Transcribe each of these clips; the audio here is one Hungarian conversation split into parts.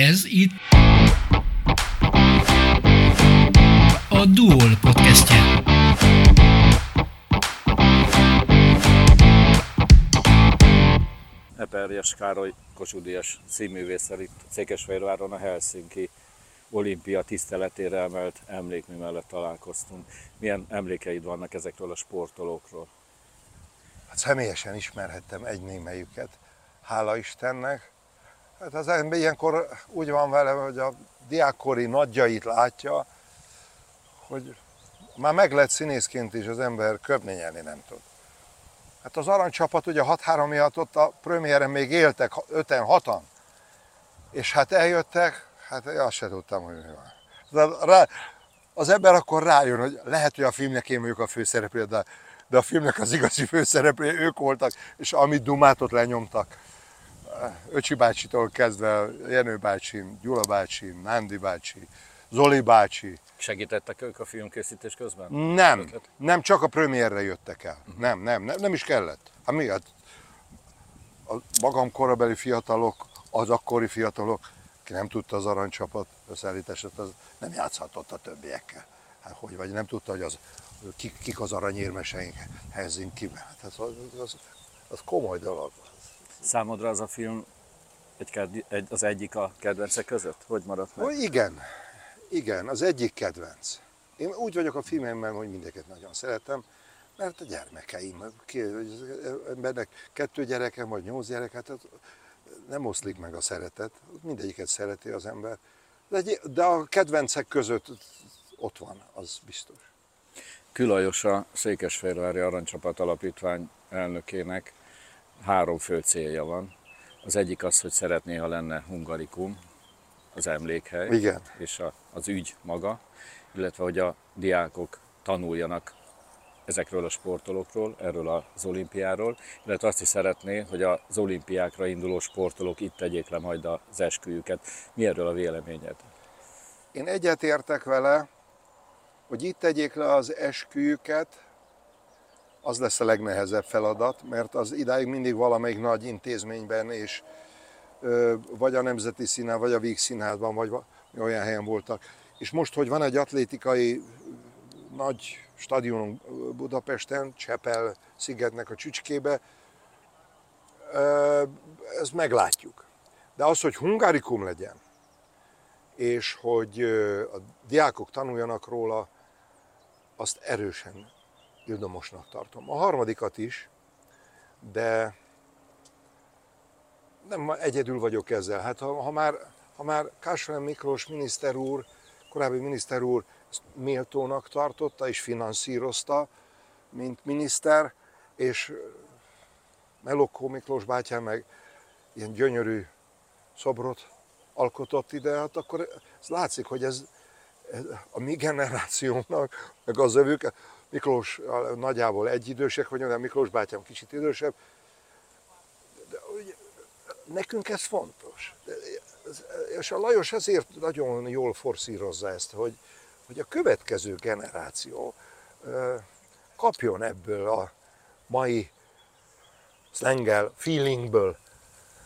Ez itt a Duol podcastje. Eperjes Károly Kossuth-díjas színművésszel itt Székesfehérváron a Helsinki olimpia tiszteletére emelt emlékmű mellett találkoztunk. Milyen emlékeid vannak ezekről a sportolókról? Hát személyesen ismerhettem egy némelyüket, hála Istennek. Hát az ember ilyenkor úgy van vele, hogy a diákkori nagyjait látja, hogy már meg lett színészként is az ember köpnényelni nem tud. Hát az aranycsapat ugye 6-3 miatt ott a premiéren még éltek 5-6-an, és hát eljöttek, hát én azt se tudtam, hogy mi van. Rá, az ember akkor rájön, hogy lehet, hogy a filmnek én vagyok a főszereplő, de, de a filmnek az igazi főszereplő ők voltak, és amit dumátot lenyomtak, Öcsi bácsitól kezdve Jenő bácsi, Gyula bácsi, Nándi bácsi, Zoli bácsi. Segítettek ők a filmkészítés közben? Nem, Őket? nem, csak a premierre jöttek el. Nem, nem, nem, nem is kellett. Hát mi? Hát a magam korabeli fiatalok, az akkori fiatalok, ki nem tudta az aranycsapat összeállítását, az nem játszhatott a többiekkel. Hát hogy vagy nem tudta, hogy az, kik, kik az aranyérmeseink Helsinki-ben. Hát az, az, az, az komoly dolog. Számodra az a film egy, egy, az egyik a kedvencek között? Hogy maradt meg? Hogy igen, igen, az egyik kedvenc. Én úgy vagyok a filmemben, hogy mindeket nagyon szeretem, mert a gyermekeim, ki- az embernek kettő gyerekem vagy nyolc gyerek, hát nem oszlik meg a szeretet, mindegyiket szereti az ember. De, egy- de a kedvencek között ott van, az biztos. Külajos a Székesfehérvári Aranycsapat Alapítvány elnökének három fő célja van. Az egyik az, hogy szeretné, ha lenne hungarikum, az emlékhely, Igen. és a, az ügy maga, illetve hogy a diákok tanuljanak ezekről a sportolókról, erről az olimpiáról, illetve azt is szeretné, hogy az olimpiákra induló sportolók itt tegyék le majd az esküjüket. Mi erről a véleményed? Én egyetértek vele, hogy itt tegyék le az esküjüket, az lesz a legnehezebb feladat, mert az idáig mindig valamelyik nagy intézményben és vagy a Nemzeti Színház, vagy a Víg Színházban, vagy va- olyan helyen voltak. És most, hogy van egy atlétikai nagy stadionunk Budapesten, Csepel szigetnek a csücskébe, ezt meglátjuk. De az, hogy hungárikum legyen, és hogy a diákok tanuljanak róla, azt erősen ildomosnak tartom. A harmadikat is, de nem egyedül vagyok ezzel. Hát ha, ha már, ha már Kásfelem Miklós miniszter úr, korábbi miniszter úr ezt méltónak tartotta és finanszírozta, mint miniszter, és Melokó Miklós bátyám meg ilyen gyönyörű szobrot alkotott ide, hát akkor ez látszik, hogy ez, ez a mi generációnak, meg az övük, Miklós nagyjából egyidősek vagyunk, de Miklós bátyám kicsit idősebb, de ugye, nekünk ez fontos. De És a Lajos ezért nagyon jól forszírozza ezt, hogy, hogy a következő generáció kapjon ebből a mai szlengel, feelingből,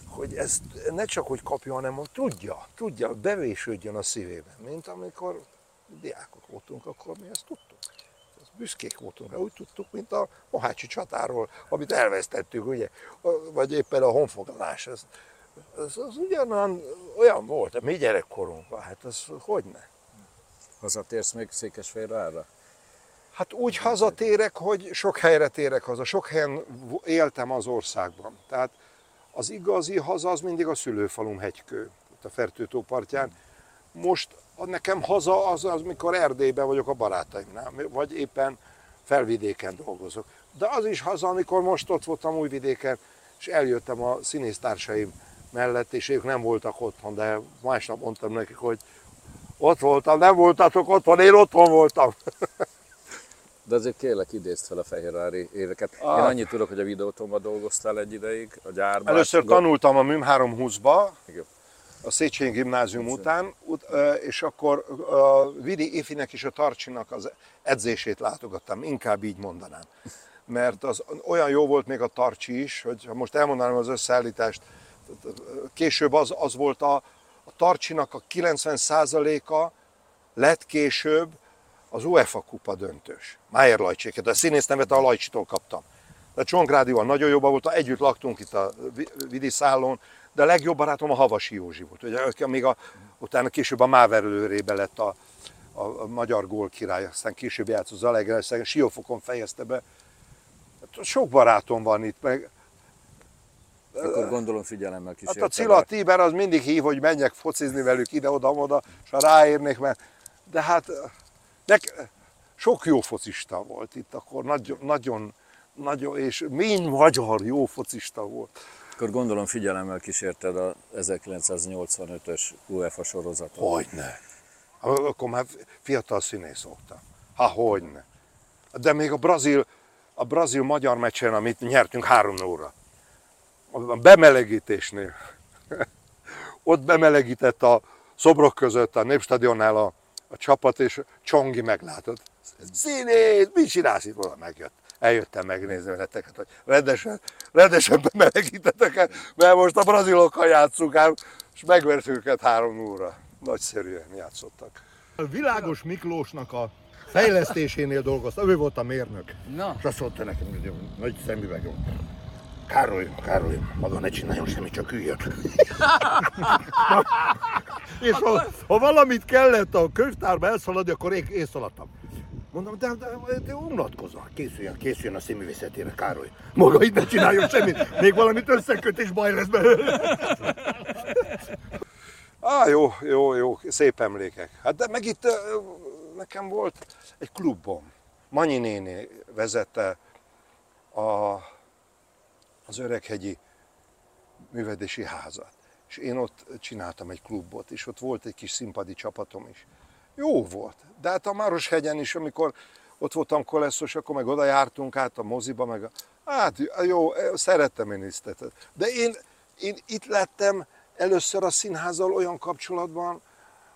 hogy ezt ne csak hogy kapja, hanem hogy tudja, tudja, bevésődjön a szívében, mint amikor diákok voltunk, akkor mi ezt tudtuk. Büszkék voltunk, rá, úgy tudtuk, mint a Mohácsi csatáról, amit elvesztettük, ugye, vagy éppen a honfoglalás. Ez, ez, az ugyanan olyan volt, a mi gyerekkorunkban, hát az hogy ne? Hazatérsz még Székesfehérvárra? Hát úgy hazatérek, hogy sok helyre térek haza, sok helyen éltem az országban. Tehát az igazi haza az mindig a szülőfalum hegykő, ott a Fertőtó partján. Most nekem haza az, az, mikor Erdélyben vagyok a barátaimnál, vagy éppen felvidéken dolgozok. De az is haza, amikor most ott voltam újvidéken, és eljöttem a színésztársaim mellett, és ők nem voltak otthon, de másnap mondtam nekik, hogy ott voltam, nem voltatok otthon, én otthon voltam. De azért kérlek, idézd fel a fehérvári éveket. Én Ah. annyit tudok, hogy a videótomban dolgoztál egy ideig, a gyárban. Először tanultam a MÜM 320-ba, Igen. A Széchenyi gimnázium után, ut- és akkor a Vidi Ifinek és a Tarcsinak az edzését látogattam, inkább így mondanám. Mert az olyan jó volt még a Tarcsi is, hogy ha most elmondanám az összeállítást, később az, az volt a, a Tarcsinak a 90%-a lett később az UEFA kupa döntős. Májer Lajcséket, a színész nevet a Lajcsitól kaptam. De Csongrádival nagyon jobban volt, együtt laktunk itt a Vidi szállón, de a legjobb barátom a Havasi Józsi volt. Ugye, még a, utána később a Máverőrébe lett a, a, a magyar gól király, aztán később játszott Zaleger, aztán Siófokon fejezte be. Hát sok barátom van itt, meg akkor gondolom figyelemmel kísérte. Hát a Cilla Tiber az mindig hív, hogy menjek focizni velük ide-oda-oda, és ha ráérnék, mert... De hát nek, sok jó focista volt itt akkor, nagyon, nagyon, nagyon és mind magyar jó focista volt. Akkor gondolom figyelemmel kísérted a 1985-ös UEFA sorozatot. Hogyne. Akkor már fiatal színész voltam. Ha hogyne. De még a brazil, a brazil-magyar meccsen, amit nyertünk három óra, a bemelegítésnél, ott bemelegített a szobrok között a Népstadionnál a, a csapat, és Csongi meglátott. Színész, mit csinálsz itt? Oda megjött. Eljöttem megnézni veleteket, hogy rendesen, rendesen bemelegítettek el, mert most a brazilokkal játszunk ám, és megvertük őket három óra. Nagyszerűen játszottak. A Világos Miklósnak a fejlesztésénél dolgoztam, ő volt a mérnök. Na. És azt mondta nekem, hogy nagy szemüveg. Károly, Károly, maga ne csináljon semmit, csak üljön. és ha, ha, valamit kellett a könyvtárba elszaladni, akkor én, én szaladtam. Mondom, de, de, de unatkozol. Készüljön, készüljön a szemüvészetére, Károly. Maga itt ne csináljon semmit, még valamit összeköt és baj lesz belőle. Á, jó, jó, jó, szép emlékek. Hát de meg itt nekem volt egy klubom. Manyi néni vezette a az Öreghegyi művedési házat. És én ott csináltam egy klubot, és ott volt egy kis színpadi csapatom is. Jó volt. De hát a Mároshegyen is, amikor ott voltam koleszos, akkor meg oda jártunk át a moziba, meg a... Hát jó, szerettem én ezt. De én, én itt lettem először a színházzal olyan kapcsolatban,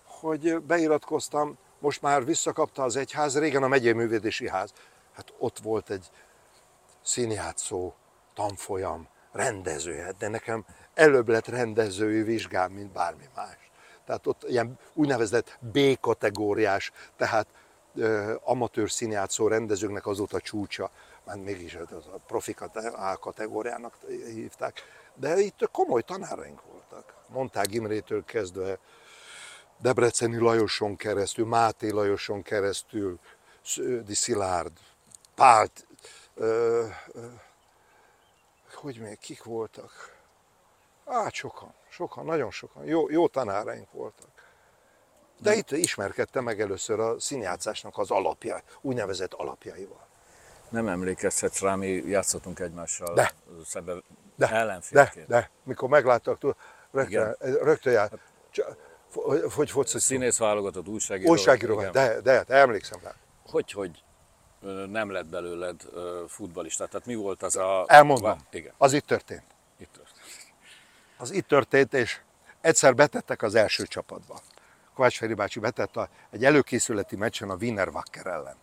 hogy beiratkoztam, most már visszakapta az egyház, régen a megyei művédési ház. Hát ott volt egy színjátszó, tanfolyam, rendezője, de nekem előbb lett rendezői vizsgám, mint bármi más. Tehát ott ilyen úgynevezett B-kategóriás, tehát ö, amatőr színjátszó rendezőknek az volt a csúcsa, már mégis az a profikat A kategóriának hívták. De itt komoly tanáraink voltak. Mondták Imrétől kezdve, Debreceni Lajoson keresztül, Máté Lajoson keresztül, Sződi Szilárd, Pált, ö, ö, hogy még kik voltak? Hát sokan, sokan, nagyon sokan. Jó, jó tanáraink voltak. De itt ismerkedtem meg először a színjátszásnak az alapja, úgynevezett alapjaival. Nem emlékezhetsz rá, mi játszottunk egymással de. szembe de, ellenfélként. De, de, mikor megláttak, rögtön, rögtön jár. Hát, hogy hogy Színész válogatott újságíró. Újságíró, de, de, de, emlékszem rá. Hogy, hogy nem lett belőled futbalista? Tehát mi volt az a... Elmondom. Igen. Az itt történt. Itt történt. Az itt történt, és egyszer betettek az első csapatba. Kovács Feri bácsi betett a, egy előkészületi meccsen a Wiener Wacker ellen.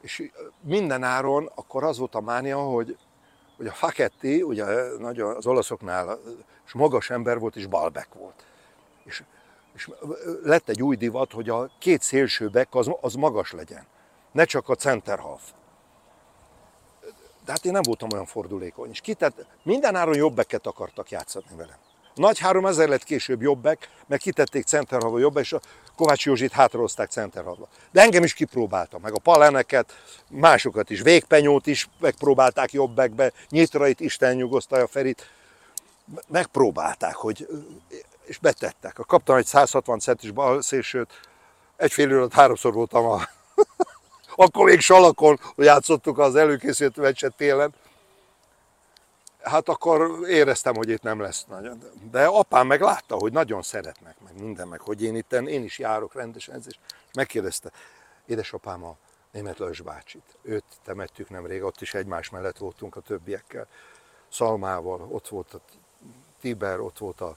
És minden áron akkor az volt a mánia, hogy, hogy a Faketti, ugye nagyon, az olaszoknál és magas ember volt, és balbek volt. És, és lett egy új divat, hogy a két szélsőbek az, az magas legyen ne csak a center half. De hát én nem voltam olyan fordulékony. És kitett, minden áron jobbeket akartak játszani velem. A nagy 3000 lett később jobbek, meg kitették centerhalva jobbek, és a Kovács Józsit hátrahozták centerhalva. De engem is kipróbáltam, meg a paleneket, másokat is, végpenyót is megpróbálták jobbekbe, nyitrait, Isten nyugosztalja Ferit. Megpróbálták, hogy, és betettek. Kaptam egy 160 centis bal szélsőt, egy fél óra háromszor voltam a akkor még salakon játszottuk az előkészítő meccset télen. Hát akkor éreztem, hogy itt nem lesz nagyon. De apám meg látta, hogy nagyon szeretnek, meg minden, meg hogy én itt én is járok rendesen, és megkérdezte, édesapám a német Lajos bácsit. Őt temettük nemrég, ott is egymás mellett voltunk a többiekkel. Szalmával, ott volt a Tiber, ott volt a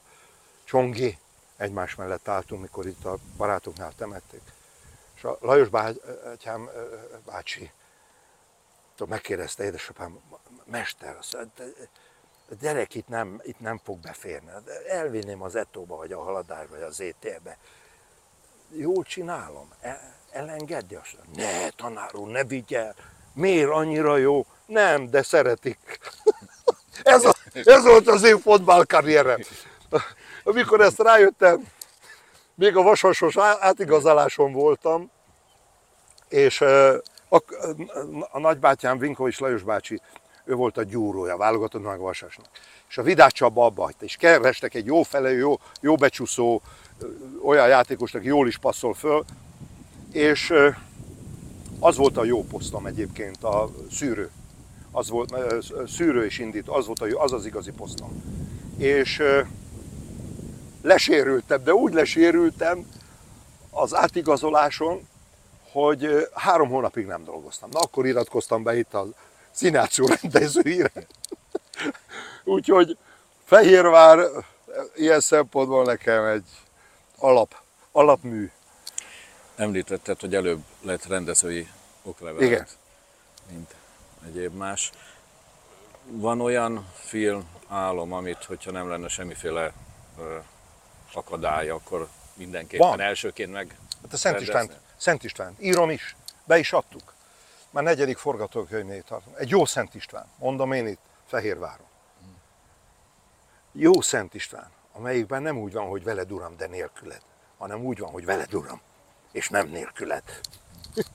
Csongi, egymás mellett álltunk, mikor itt a barátoknál temették. És a Lajos bátyám, bácsi megkérdezte édesapám, mester, De gyerek, itt nem, itt nem fog beférni. Elvinném az etóba, vagy a haladásba, vagy az ételbe. Jól csinálom. El, elengedje azt. Ne, tanár úr, ne vigye. Miért annyira jó? Nem, de szeretik. ez, a, ez volt az én fotballkarrierem. Amikor ezt rájöttem, még a vasasos átigazoláson voltam, és a, a nagybátyám Vinkovics Lajos bácsi, ő volt a gyúrója, válogatott meg vasasnak. És a Vidás Csaba abba hagyta, és kerestek egy jó fele, jó, jó becsúszó, olyan játékos, aki jól is passzol föl, és az volt a jó posztom egyébként, a szűrő. Az volt, szűrő és indít, az volt a jó, az az igazi posztom. És lesérültem, de úgy lesérültem az átigazoláson, hogy három hónapig nem dolgoztam. Na akkor iratkoztam be itt a színáció rendezőire. Úgyhogy Fehérvár ilyen szempontból nekem egy alap, alapmű. Említetted, hogy előbb lett rendezői oklevelet, Igen. mint egyéb más. Van olyan film, álom, amit, hogyha nem lenne semmiféle ö, akadály, akkor mindenképpen Van. elsőként meg Hát a Szent? István, Szent István, írom is, be is adtuk. Már negyedik forgatókönyvnél tartom. Egy jó Szent István, mondom én itt, Fehérváron. Jó Szent István, amelyikben nem úgy van, hogy veled uram, de nélküled, hanem úgy van, hogy veled uram, és nem nélküled.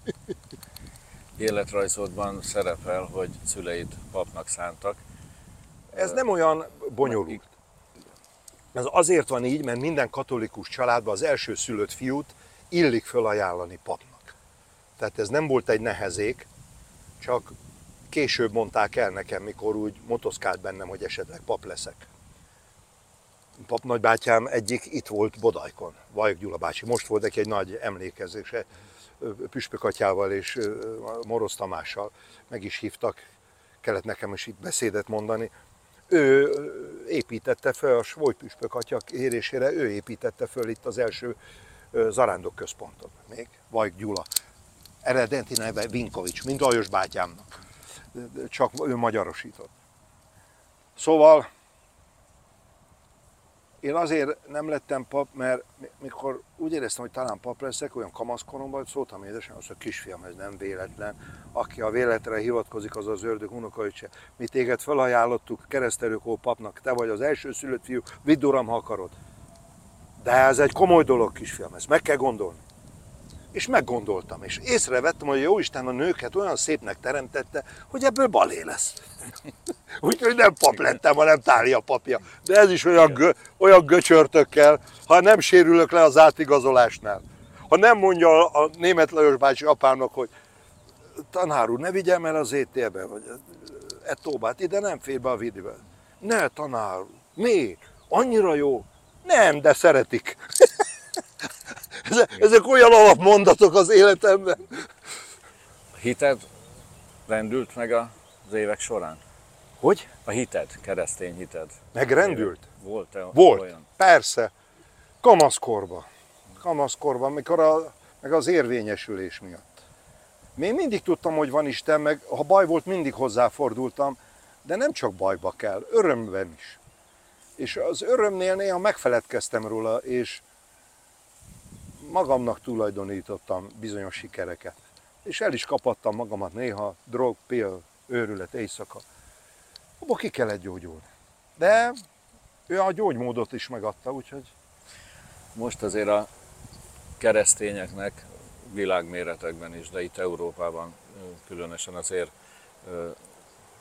Életrajzodban szerepel, hogy szüleid papnak szántak. Ez nem olyan bonyolult. Ez azért van így, mert minden katolikus családban az első szülött fiút illik fölajánlani papnak. Tehát ez nem volt egy nehezék, csak később mondták el nekem, mikor úgy motoszkált bennem, hogy esetleg pap leszek. Pap nagybátyám egyik itt volt Bodajkon, Vajk Gyula bácsi. Most volt neki egy nagy emlékezése, Püspök atyával és Moroz Tamással. Meg is hívtak, kellett nekem is itt beszédet mondani. Ő építette fel a Svoly Püspök atya kérésére, ő építette föl itt az első zarándok központot. Még Vajk Gyula. Eredeti neve Vinkovics, mint Lajos bátyámnak. Csak ő magyarosított. Szóval én azért nem lettem pap, mert mikor úgy éreztem, hogy talán pap leszek, olyan kamaszkoromban, hogy szóltam édesem, azt a kisfiam, ez nem véletlen. Aki a véletre hivatkozik, az az ördög unokaöccse. Mi téged felajánlottuk keresztelőkó papnak, te vagy az első szülött fiú, vidd uram, ha akarod. De ez egy komoly dolog, kisfiam, ezt meg kell gondolni. És meggondoltam, és észrevettem, hogy jó Isten a nőket olyan szépnek teremtette, hogy ebből balé lesz. Úgyhogy nem pap lettem, hanem Tália papja. De ez is olyan, gö, olyan göcsörtökkel, ha nem sérülök le az átigazolásnál. Ha nem mondja a német Lajos bácsi apámnak, hogy tanár úr, ne vigyem el az étélbe, vagy etóbát, ide nem fér be a videóba. Ne, tanár úr, miért? Annyira jó? Nem, de szeretik. Ezek- Ezek olyan alapmondatok az életemben. A hited rendült meg az évek során? Hogy? A hited, keresztény hited. Megrendült? Volt-e Volt, olyan? persze. Kamaszkorba. Kamaszkorban, mikor a, meg az érvényesülés miatt. Én mindig tudtam, hogy van Isten, meg ha baj volt, mindig hozzáfordultam, de nem csak bajba kell, örömben is. És az örömnél néha megfeledkeztem róla, és magamnak tulajdonítottam bizonyos sikereket. És el is kapattam magamat néha, drog, pill, őrület, éjszaka. Abba ki kellett gyógyulni. De ő a gyógymódot is megadta, úgyhogy Most azért a keresztényeknek világméretekben is, de itt Európában különösen azért ö,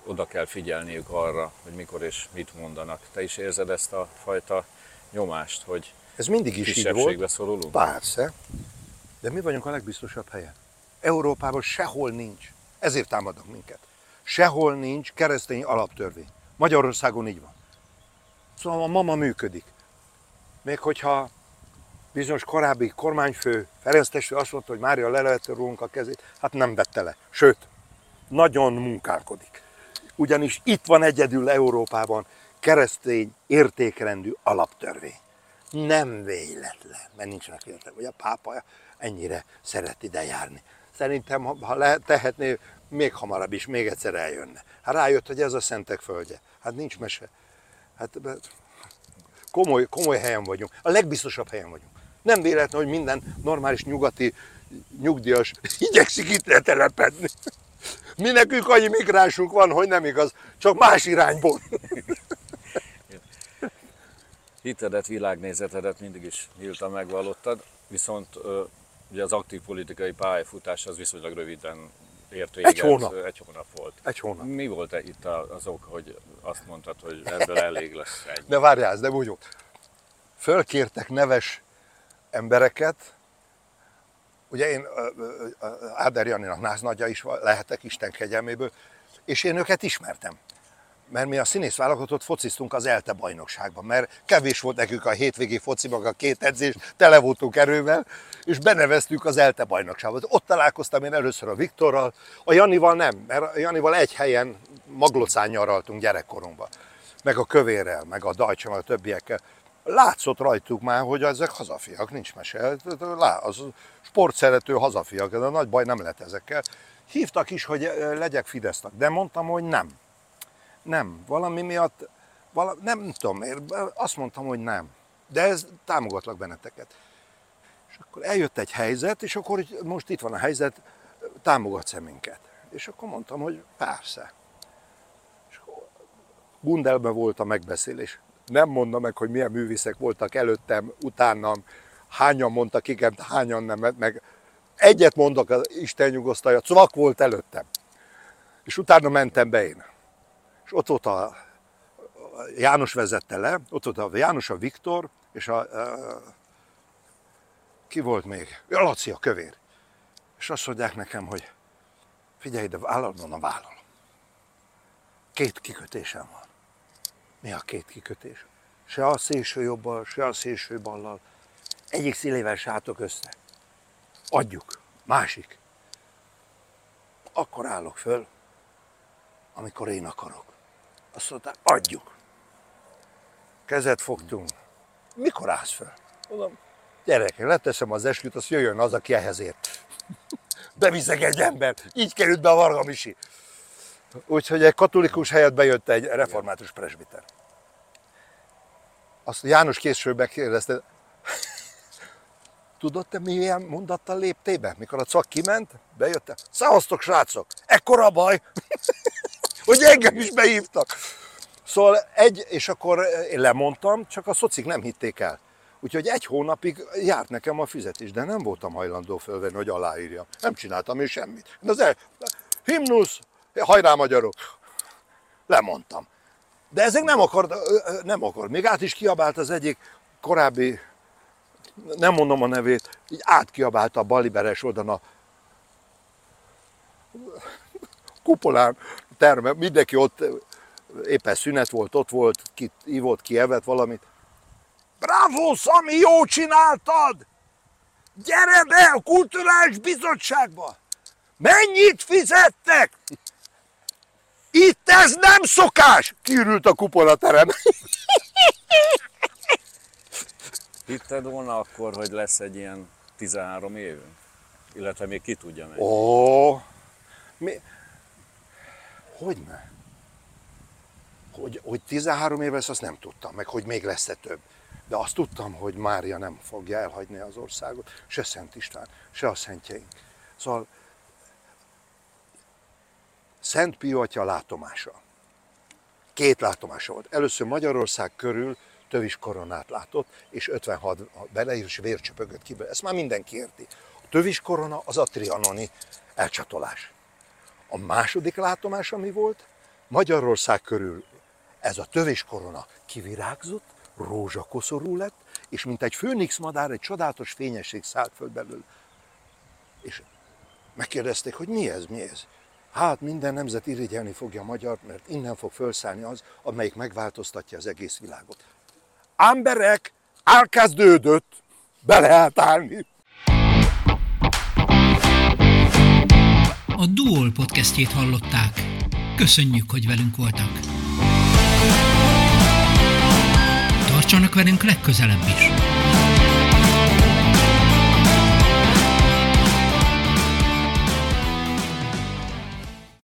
oda kell figyelniük arra, hogy mikor és mit mondanak. Te is érzed ezt a fajta nyomást, hogy ez mindig is így volt. szorulunk? Persze. De mi vagyunk a legbiztosabb helyen. Európában sehol nincs. Ezért támadnak minket. Sehol nincs keresztény alaptörvény. Magyarországon így van. Szóval a mama működik. Még hogyha bizonyos korábbi kormányfő, Ferenc testvér azt mondta, hogy Mária le lehet rólunk a kezét, hát nem vette le. Sőt, nagyon munkálkodik. Ugyanis itt van egyedül Európában keresztény értékrendű alaptörvény. Nem véletlen, mert nincsenek véletlen, hogy a pápa ennyire szeret ide járni. Szerintem, ha- ha le, tehetné, még hamarabb is, még egyszer eljönne. Hát rájött, hogy ez a szentek földje. Hát nincs mese. Hát komoly, komoly helyen vagyunk. A legbiztosabb helyen vagyunk. Nem véletlen, hogy minden normális nyugati nyugdíjas igyekszik itt letelepedni. Mi nekünk annyi migránsunk van, hogy nem igaz, csak más irányból. Hitedet, világnézetedet mindig is nyíltan megvallottad, viszont ugye az aktív politikai pályafutás az viszonylag röviden ért véget. Egy hónap. Egy hónap volt. Egy hónap. Mi volt -e itt az ok, hogy azt mondtad, hogy ebből elég lesz egy? De várjál, ez nem úgy volt. Fölkértek neves embereket, ugye én Áder Janinak náznagya is lehetek Isten kegyelméből, és én őket ismertem. Mert mi a színész válogatott fociztunk az ELTE bajnokságban, mert kevés volt nekünk a hétvégi fociban a két edzés, tele voltunk erővel, és beneveztük az ELTE bajnokságba. Ott találkoztam én először a Viktorral, a Janival nem, mert a Janival egy helyen maglocán nyaraltunk gyerekkorunkban, meg a Kövérrel, meg a Dajcsa, meg a többiekkel. Látszott rajtuk már, hogy ezek hazafiak, nincs mese. Az sportszerető hazafiak, de nagy baj nem lett ezekkel. Hívtak is, hogy legyek Fidesznak, de mondtam, hogy nem. Nem, valami miatt, vala, nem tudom, azt mondtam, hogy nem. De ez támogatlak benneteket. És akkor eljött egy helyzet, és akkor most itt van a helyzet, támogatsz-e minket? És akkor mondtam, hogy persze. És Gundelben volt a megbeszélés. Nem mondom meg, hogy milyen művészek voltak előttem, utánam, hányan mondtak igen, hányan nem, meg egyet mondok, az Isten nyugosztalja, cvak volt előttem. És utána mentem be én. És ott volt a, a János vezette le, ott volt a János, a Viktor, és a, a ki volt még? A Laci, a kövér. És azt mondják nekem, hogy figyelj, de vállalom, mondom, vállalom. Két kikötésem van. Mi a két kikötés? Se a szélső jobbal, se a szélső ballal. Egyik szílével sátok össze. Adjuk. Másik. Akkor állok föl, amikor én akarok. Azt mondták, adjuk. Kezet fogtunk. Mikor állsz föl? Mondom, gyerekek, leteszem az esküt, azt jöjjön az, aki ehhez ért. Beviszek egy ember. Így került be a Varga Misi. Úgyhogy egy katolikus helyett bejött egy református presbiter. Azt János később megkérdezte, tudod te milyen mondattal léptél be? Mikor a cak kiment, bejöttem, szavaztok srácok, ekkora baj, hogy engem is behívtak. Szóval egy, és akkor én lemondtam, csak a szocik nem hitték el. Úgyhogy egy hónapig járt nekem a fizetés, de nem voltam hajlandó fölvenni, hogy aláírjam. Nem csináltam én semmit. De az el, himnusz, hajrá magyarok, lemondtam. De ezek nem akar, nem akar. Még át is kiabált az egyik korábbi, nem mondom a nevét, így átkiabálta a baliberes oldalon a kupolán terme, mindenki ott éppen szünet volt, ott volt, ki ivott, ki evett valamit. Bravo, Szami, jó csináltad! Gyere be a kulturális bizottságba! Mennyit fizettek? Itt ez nem szokás! Kiürült a kupolaterem. Hitted volna akkor, hogy lesz egy ilyen 13 évünk? Illetve még ki tudja meg. Ó, mi? Hogyne? Hogy, hogy 13 éves, azt nem tudtam, meg hogy még lesz-e több. De azt tudtam, hogy Mária nem fogja elhagyni az országot, se Szent István, se a szentjeink. Szóval Szent Pio atya látomása. Két látomása volt. Először Magyarország körül tövis koronát látott, és 56 beleír, és vércsöpögött ki. Ezt már mindenki érti. A tövis korona az a trianoni elcsatolás. A második látomása mi volt? Magyarország körül ez a tövés korona kivirágzott, rózsakoszorú lett, és mint egy főnix madár, egy csodálatos fényesség szállt föl belőle. És megkérdezték, hogy mi ez, mi ez? Hát minden nemzet irigyelni fogja a magyar, mert innen fog felszállni az, amelyik megváltoztatja az egész világot. Emberek, elkezdődött, be lehet állni. A Duol podcastjét hallották. Köszönjük, hogy velünk voltak. Tartsanak velünk legközelebb is!